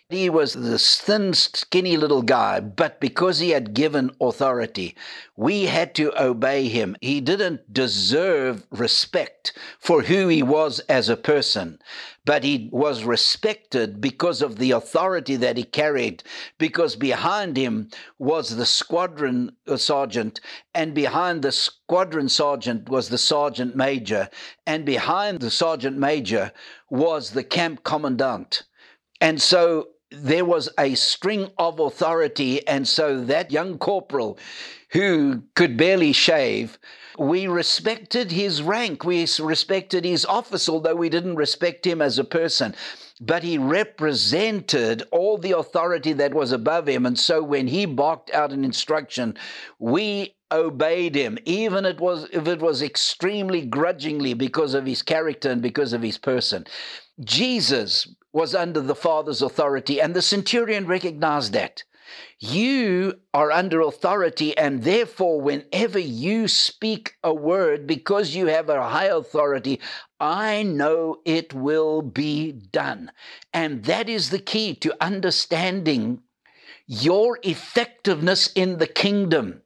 He was this thin, skinny little guy, but because he had given authority, we had to obey him. He didn't deserve respect for who he was as a person, but he was respected because of the authority that he carried, because behind him was the squadron uh, sergeant, and behind the squadron sergeant was the sergeant major, and behind the sergeant major was the camp commandant. And so there was a string of authority. And so that young corporal who could barely shave, we respected his rank, we respected his office, although we didn't respect him as a person. But he represented all the authority that was above him. And so when he barked out an instruction, we obeyed him, even it was, if it was extremely grudgingly because of his character and because of his person. Jesus was under the Father's authority, and the centurion recognized that. You are under authority, and therefore, whenever you speak a word, because you have a high authority, I know it will be done. And that is the key to understanding your effectiveness in the kingdom.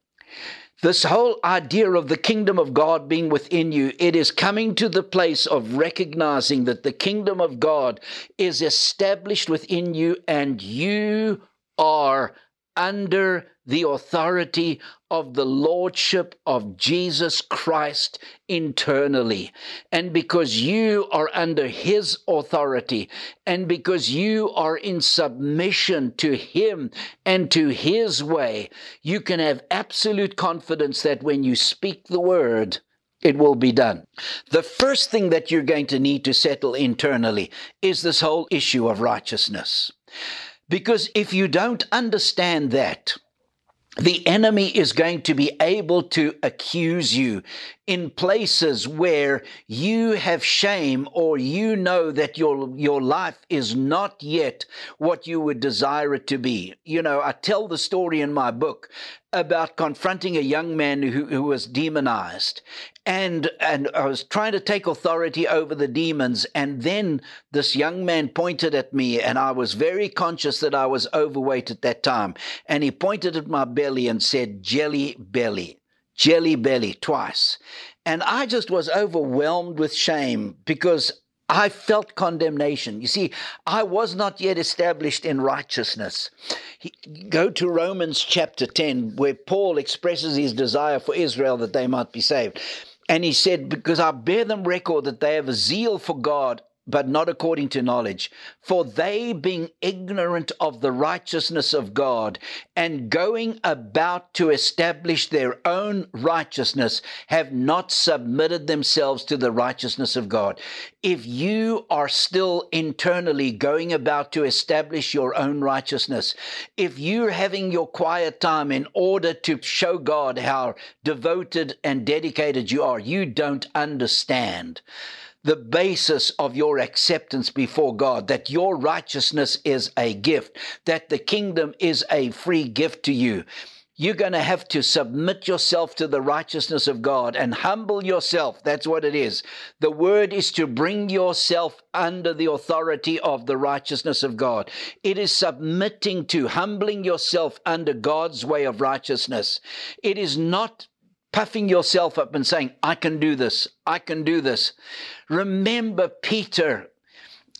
This whole idea of the kingdom of God being within you, it is coming to the place of recognizing that the kingdom of God is established within you and you are under the authority of the Lordship of Jesus Christ internally. And because you are under His authority, and because you are in submission to Him and to His way, you can have absolute confidence that when you speak the word, it will be done. The first thing that you're going to need to settle internally is this whole issue of righteousness. Because if you don't understand that, the enemy is going to be able to accuse you in places where you have shame or you know that your your life is not yet what you would desire it to be. You know, I tell the story in my book about confronting a young man who, who was demonized. And and I was trying to take authority over the demons. And then this young man pointed at me and I was very conscious that I was overweight at that time. And he pointed at my belly and said jelly belly jelly belly twice. And I just was overwhelmed with shame because I felt condemnation. You see, I was not yet established in righteousness. He, go to Romans chapter 10, where Paul expresses his desire for Israel that they might be saved. And he said, Because I bear them record that they have a zeal for God but not according to knowledge. For they, being ignorant of the righteousness of God and going about to establish their own righteousness, have not submitted themselves to the righteousness of God. If you are still internally going about to establish your own righteousness, if you're having your quiet time in order to show God how devoted and dedicated you are, you don't understand the basis of your acceptance before God, that your righteousness is a gift, that the kingdom is a free gift to you. You're going to have to submit yourself to the righteousness of God and humble yourself. That's what it is. The word is to bring yourself under the authority of the righteousness of God. It is submitting to, humbling yourself under God's way of righteousness. It is not puffing yourself up and saying, I can do this, I can do this. Remember Peter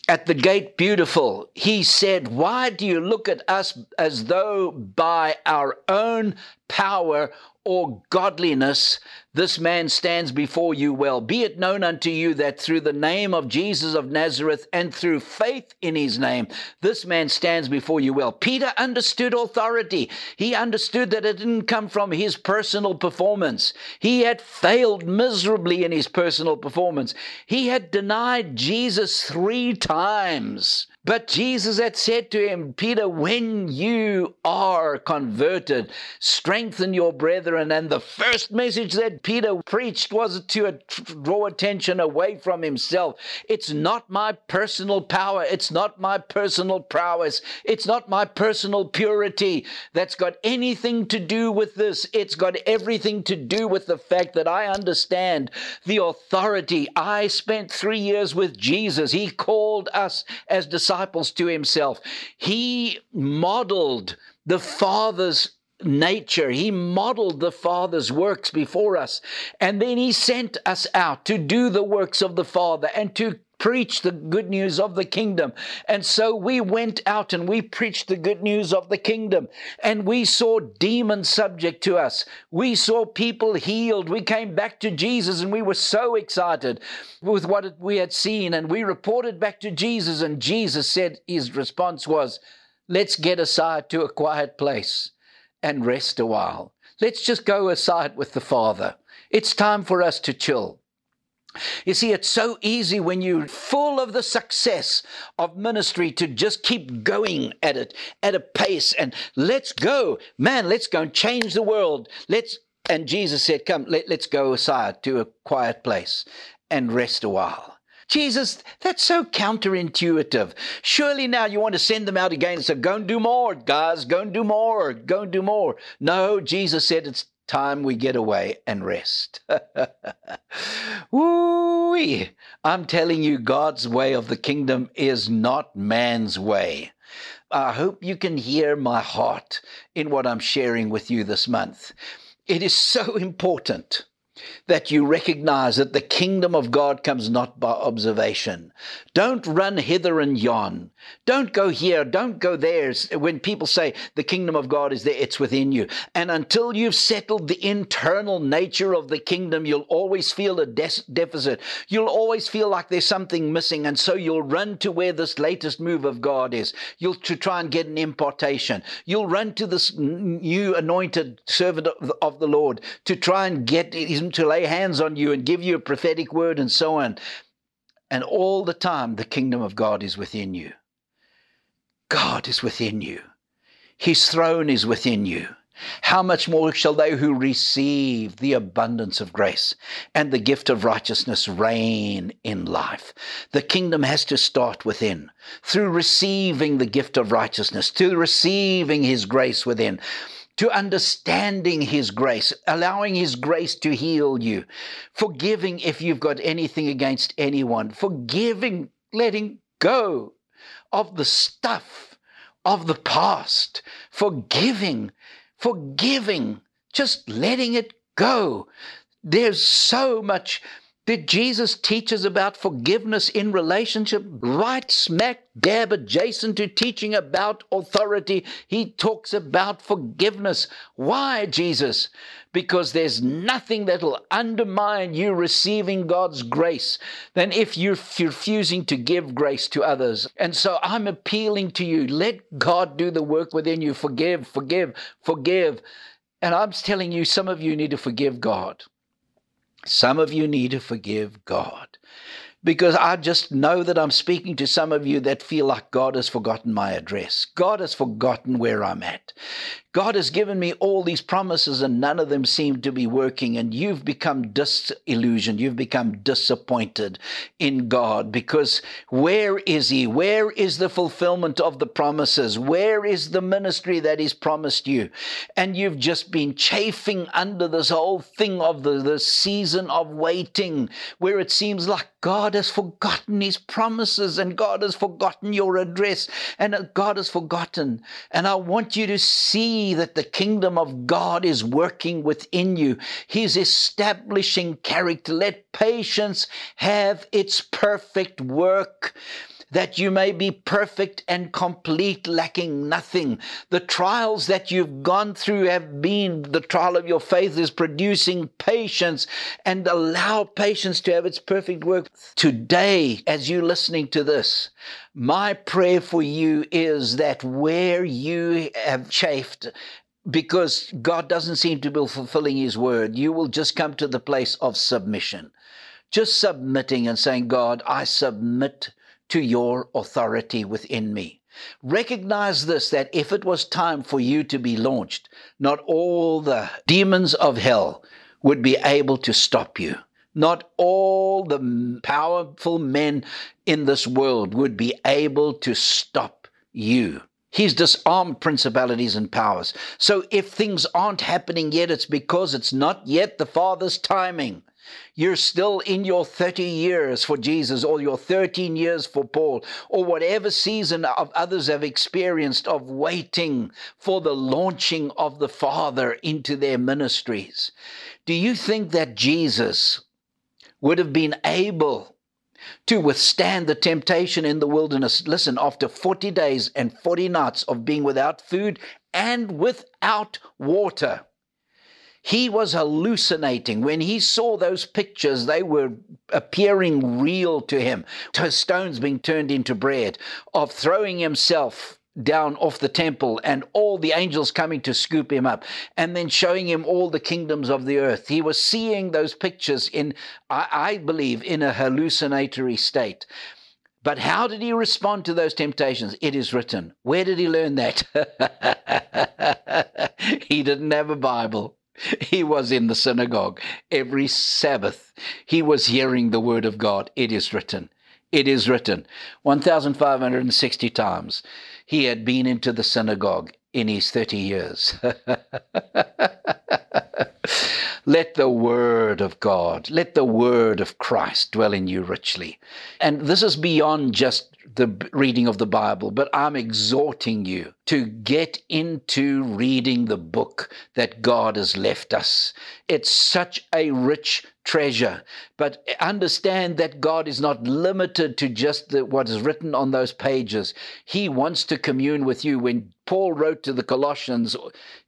at the gate beautiful. He said, Why do you look at us as though by our own power or godliness this man stands before you well. Be it known unto you that through the name of Jesus of Nazareth and through faith in his name, this man stands before you well. Peter understood authority. He understood that it didn't come from his personal performance. He had failed miserably in his personal performance. He had denied Jesus three times. But Jesus had said to him, Peter, when you are converted, strengthen your brethren. And the first message that Peter preached was to draw attention away from himself. It's not my personal power. It's not my personal prowess. It's not my personal purity that's got anything to do with this. It's got everything to do with the fact that I understand the authority. I spent three years with Jesus. He called us as disciples disciples to himself. He modeled the Father's nature. He modeled the Father's works before us. And then He sent us out to do the works of the Father and to preach the good news of the kingdom. And so we went out and we preached the good news of the kingdom. And we saw demons subject to us. We saw people healed. We came back to Jesus and we were so excited with what we had seen. And we reported back to Jesus. And Jesus said, his response was, Let's get aside to a quiet place and rest a while. Let's just go aside with the Father. It's time for us to chill. You see, it's so easy when you're full of the success of ministry to just keep going at it at a pace and let's go. Man, let's go and change the world. Let's and Jesus said, Come, let, let's go aside to a quiet place and rest a while. Jesus, that's so counterintuitive. Surely now you want to send them out again So Go and do more, guys, go and do more, go and do more. No, Jesus said it's time we get away and rest. woo I'm telling you, God's way of the kingdom is not man's way. I hope you can hear my heart in what I'm sharing with you this month. It is so important that you recognize that the kingdom of God comes not by observation. Don't run hither and yon. Don't go here. Don't go there. When people say the kingdom of God is there, it's within you. And until you've settled the internal nature of the kingdom, you'll always feel a de- deficit. You'll always feel like there's something missing. And so you'll run to where this latest move of God is. You'll to try and get an impartation. You'll run to this new anointed servant of the Lord to try and get to lay hands on you and give you a prophetic word and so on. And all the time, the kingdom of God is within you. God is within you. His throne is within you. How much more shall they who receive the abundance of grace and the gift of righteousness reign in life? The kingdom has to start within through receiving the gift of righteousness, through receiving his grace within to understanding His grace, allowing His grace to heal you, forgiving if you've got anything against anyone, forgiving, letting go of the stuff of the past, forgiving, forgiving, just letting it go. There's so much did Jesus teach us about forgiveness in relationship? Right smack dab adjacent to teaching about authority, he talks about forgiveness. Why, Jesus? Because there's nothing that'll undermine you receiving God's grace than if you're refusing to give grace to others. And so I'm appealing to you let God do the work within you. Forgive, forgive, forgive. And I'm telling you, some of you need to forgive God. Some of you need to forgive God because I just know that I'm speaking to some of you that feel like God has forgotten my address. God has forgotten where I'm at. God has given me all these promises and none of them seem to be working. And you've become disillusioned. You've become disappointed in God because where is He? Where is the fulfillment of the promises? Where is the ministry that He's promised you? And you've just been chafing under this whole thing of the, the season of waiting where it seems like God has forgotten His promises and God has forgotten your address and God has forgotten. And I want you to see that the kingdom of God is working within you. He's establishing character. Let patience have its perfect work that you may be perfect and complete, lacking nothing. The trials that you've gone through have been the trial of your faith is producing patience and allow patience to have its perfect work. Today, as you're listening to this, my prayer for you is that where you have chafed because God doesn't seem to be fulfilling His word, you will just come to the place of submission. Just submitting and saying, God, I submit to your authority within me. Recognize this that if it was time for you to be launched, not all the demons of hell would be able to stop you. Not all the powerful men in this world would be able to stop you. He's disarmed principalities and powers. So if things aren't happening yet, it's because it's not yet the Father's timing. You're still in your 30 years for Jesus, or your 13 years for Paul, or whatever season of others have experienced of waiting for the launching of the Father into their ministries. Do you think that Jesus would have been able to withstand the temptation in the wilderness? Listen, after 40 days and 40 nights of being without food and without water he was hallucinating. When he saw those pictures, they were appearing real to him. Stones being turned into bread, of throwing himself down off the temple and all the angels coming to scoop him up and then showing him all the kingdoms of the earth. He was seeing those pictures in, I, I believe, in a hallucinatory state. But how did he respond to those temptations? It is written. Where did he learn that? he didn't have a Bible. He was in the synagogue every Sabbath. He was hearing the word of God. It is written. It is written. 1,560 times he had been into the synagogue in his 30 years. let the word of God, let the word of Christ dwell in you richly. And this is beyond just the reading of the Bible, but I'm exhorting you to get into reading the book that God has left us. It's such a rich treasure, but understand that God is not limited to just the, what is written on those pages. He wants to commune with you. When Paul wrote to the Colossians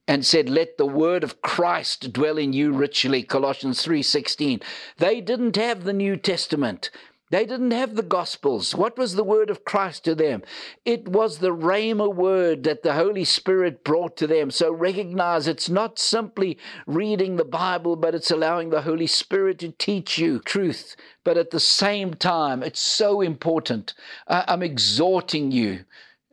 and said, "Let the word of Christ dwell in you richly," Colossians 3:16. They didn't have the New Testament. They didn't have the Gospels. What was the word of Christ to them? It was the Rhema word that the Holy Spirit brought to them. So recognize it's not simply reading the Bible, but it's allowing the Holy Spirit to teach you truth. But at the same time, it's so important. I'm exhorting you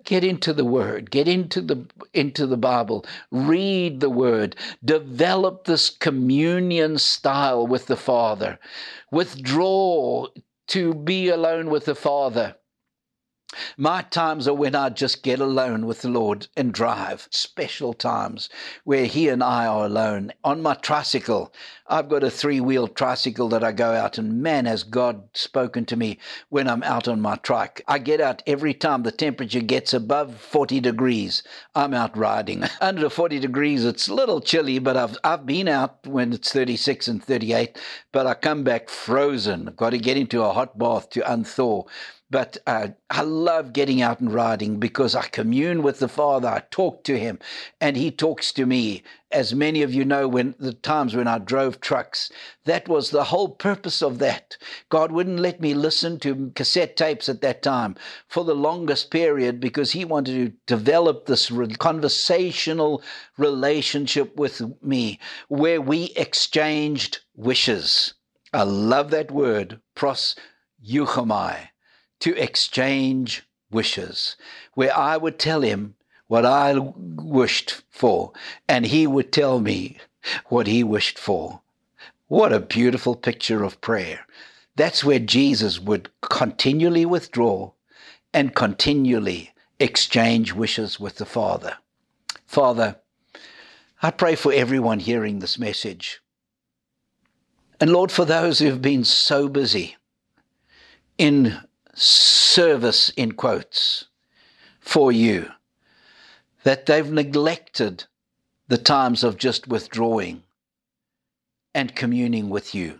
get into the word get into the into the bible read the word develop this communion style with the father withdraw to be alone with the Father. My times are when I just get alone with the Lord and drive. Special times where He and I are alone. On my tricycle, I've got a three wheel tricycle that I go out, and man, has God spoken to me when I'm out on my trike. I get out every time the temperature gets above 40 degrees. I'm out riding. Under 40 degrees, it's a little chilly, but I've, I've been out when it's 36 and 38, but I come back frozen. I've got to get into a hot bath to unthaw. But uh, I love getting out and riding because I commune with the Father. I talk to Him, and He talks to me. As many of you know, when the times when I drove trucks, that was the whole purpose of that. God wouldn't let me listen to cassette tapes at that time for the longest period because He wanted to develop this conversational relationship with me where we exchanged wishes. I love that word, pros euchomai to exchange wishes, where I would tell him what I wished for, and he would tell me what he wished for. What a beautiful picture of prayer. That's where Jesus would continually withdraw and continually exchange wishes with the Father. Father, I pray for everyone hearing this message. And Lord, for those who have been so busy in service, in quotes, for you, that they've neglected the times of just withdrawing and communing with you.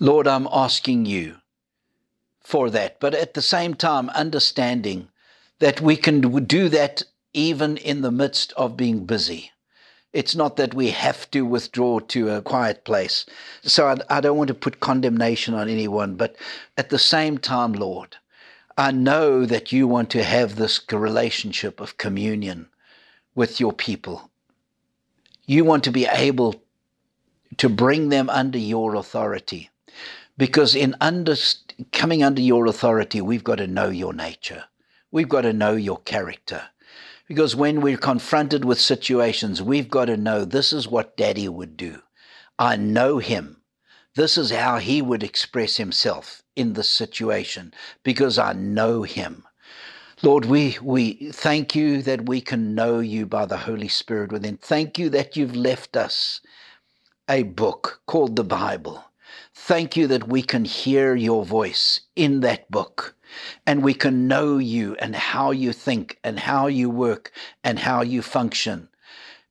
Lord, I'm asking you for that, but at the same time, understanding that we can do that even in the midst of being busy. It's not that we have to withdraw to a quiet place. So I, I, don't want to put condemnation on anyone, but at the same time, Lord, I know that you want to have this relationship of communion with your people. You want to be able to bring them under your authority. Because in under, coming under your authority, we've got to know your nature. We've got to know your character. Because when we're confronted with situations, we've got to know this is what daddy would do. I know him. This is how he would express himself in this situation because I know him. Lord, we, we thank you that we can know you by the Holy Spirit within. Thank you that you've left us a book called the Bible. Thank you that we can hear your voice in that book and we can know you and how you think and how you work and how you function.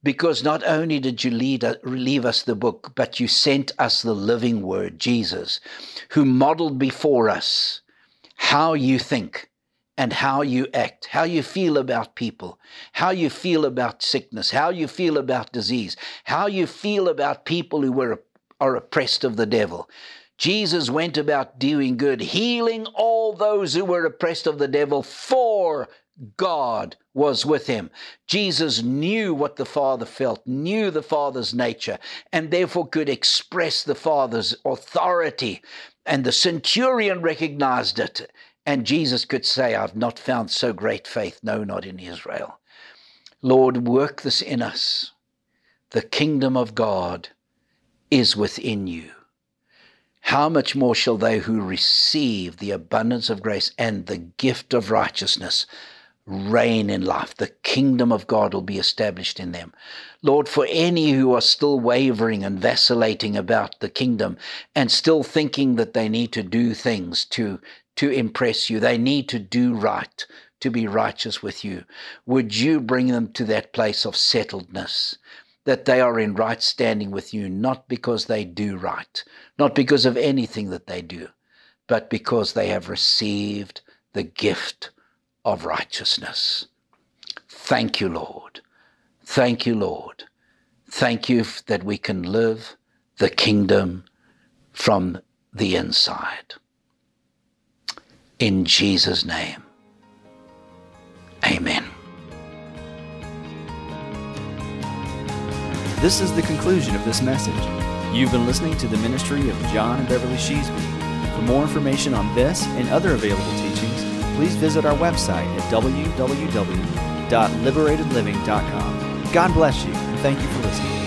Because not only did you lead, leave us the book, but you sent us the living word, Jesus, who modeled before us how you think and how you act, how you feel about people, how you feel about sickness, how you feel about disease, how you feel about people who were, are oppressed of the devil. Jesus went about doing good, healing all those who were oppressed of the devil, for God was with him. Jesus knew what the Father felt, knew the Father's nature, and therefore could express the Father's authority. And the centurion recognized it. And Jesus could say, I've not found so great faith, no, not in Israel. Lord, work this in us. The kingdom of God is within you how much more shall they who receive the abundance of grace and the gift of righteousness reign in life? The kingdom of God will be established in them. Lord, for any who are still wavering and vacillating about the kingdom and still thinking that they need to do things to to impress you. They need to do right, to be righteous with you. Would you bring them to that place of settledness? That they are in right standing with you, not because they do right, not because of anything that they do, but because they have received the gift of righteousness. Thank you, Lord. Thank you, Lord. Thank you that we can live the kingdom from the inside. In Jesus' name, amen. This is the conclusion of this message. You've been listening to the ministry of John and Beverly Sheasby. For more information on this and other available teachings, please visit our website at www.liberatedliving.com. God bless you, and thank you for listening.